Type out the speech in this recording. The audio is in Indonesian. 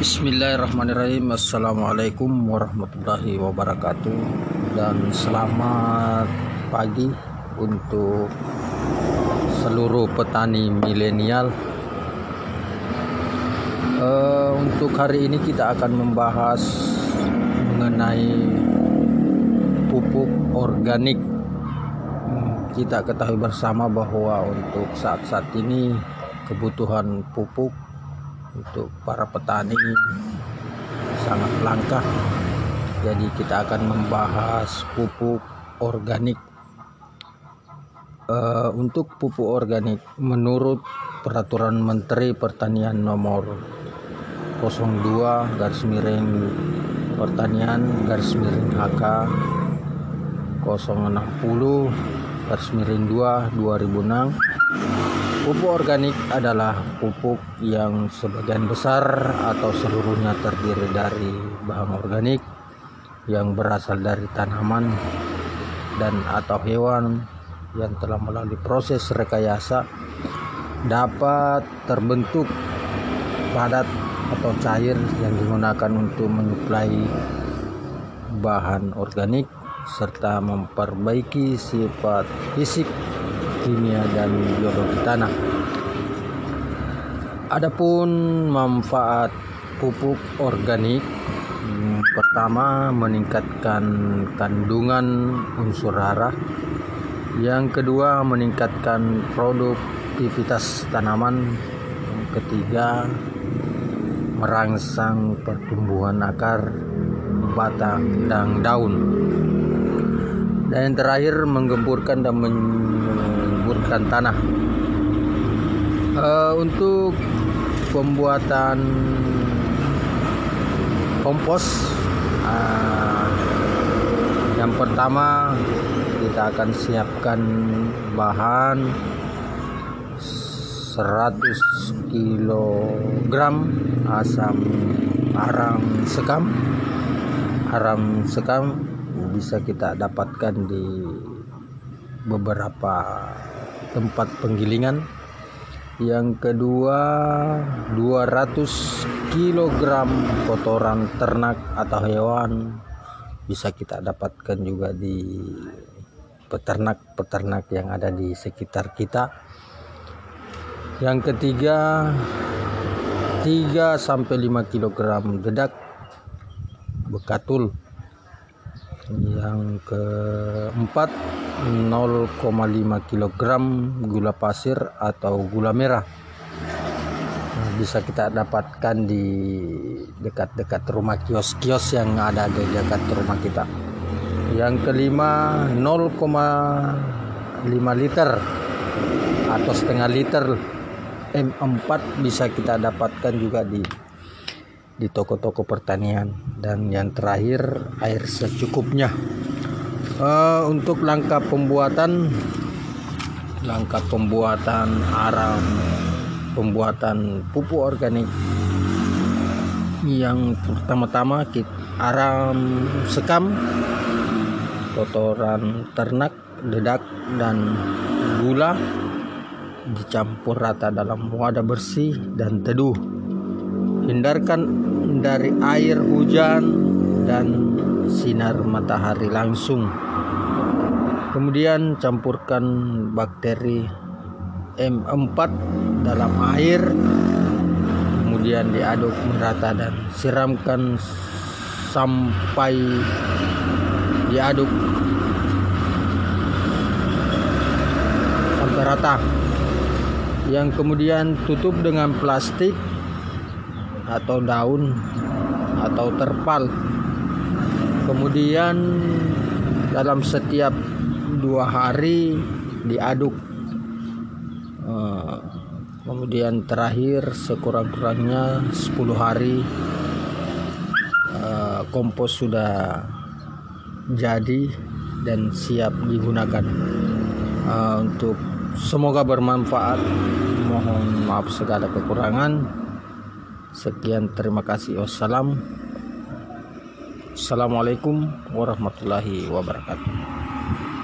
Bismillahirrahmanirrahim. Assalamualaikum warahmatullahi wabarakatuh. Dan selamat pagi Untuk seluruh petani milenial. Uh, Untuk hari ini kita akan membahas Mengenai Pupuk organik. Kita ketahui bersama bahwa Untuk saat-saat ini Kebutuhan pupuk untuk para petani. Sangat langka. Jadi kita akan membahas pupuk organik. Uh, untuk pupuk organik menurut peraturan Menteri Pertanian nomor 02 garis miring pertanian garis miring HK 060 garis miring 2 2006 Pupuk organik adalah pupuk yang sebagian besar atau seluruhnya terdiri dari bahan organik yang berasal dari tanaman dan atau hewan yang telah melalui proses rekayasa dapat terbentuk padat atau cair yang digunakan untuk menyuplai bahan organik serta memperbaiki sifat fisik kimia dan biologi tanah. Adapun manfaat pupuk organik hmm, pertama meningkatkan kandungan unsur hara. Yang kedua meningkatkan produktivitas tanaman. Yang ketiga merangsang pertumbuhan akar batang dan daun. Dan yang terakhir menggemburkan dan menyuburkan tanah. Uh, untuk pembuatan kompos uh, yang pertama kita akan siapkan bahan 100 kg asam arang sekam. Arang sekam bisa kita dapatkan di beberapa tempat penggilingan. Yang kedua 200 kg kotoran ternak atau hewan bisa kita dapatkan juga di peternak-peternak yang ada di sekitar kita. Yang ketiga 3 sampai 5 kg dedak bekatul yang keempat 0,5 kg gula pasir atau gula merah. Nah, bisa kita dapatkan di dekat-dekat rumah kios-kios yang ada di dekat rumah kita. Yang kelima 0,5 liter atau setengah liter. M4 bisa kita dapatkan juga di di toko-toko pertanian. Dan yang terakhir air secukupnya. Uh, untuk langkah pembuatan langkah pembuatan arang pembuatan pupuk organik yang pertama-tama kita aram sekam kotoran ternak dedak dan gula dicampur rata dalam wadah bersih dan teduh hindarkan dari air hujan dan sinar matahari langsung. Kemudian campurkan bakteri M4 dalam air. Kemudian diaduk merata dan siramkan sampai diaduk sampai rata. Yang kemudian tutup dengan plastik atau daun atau terpal. Kemudian dalam setiap dua hari diaduk. Eh, kemudian terakhir sekurang-kurangnya 10 hari. Eh, kompos sudah jadi dan siap digunakan. Eh, untuk semoga bermanfaat. Mohon maaf segala kekurangan Sekian terima kasih. Wassalam. Assalamualaikum warahmatullahi wabarakatuh.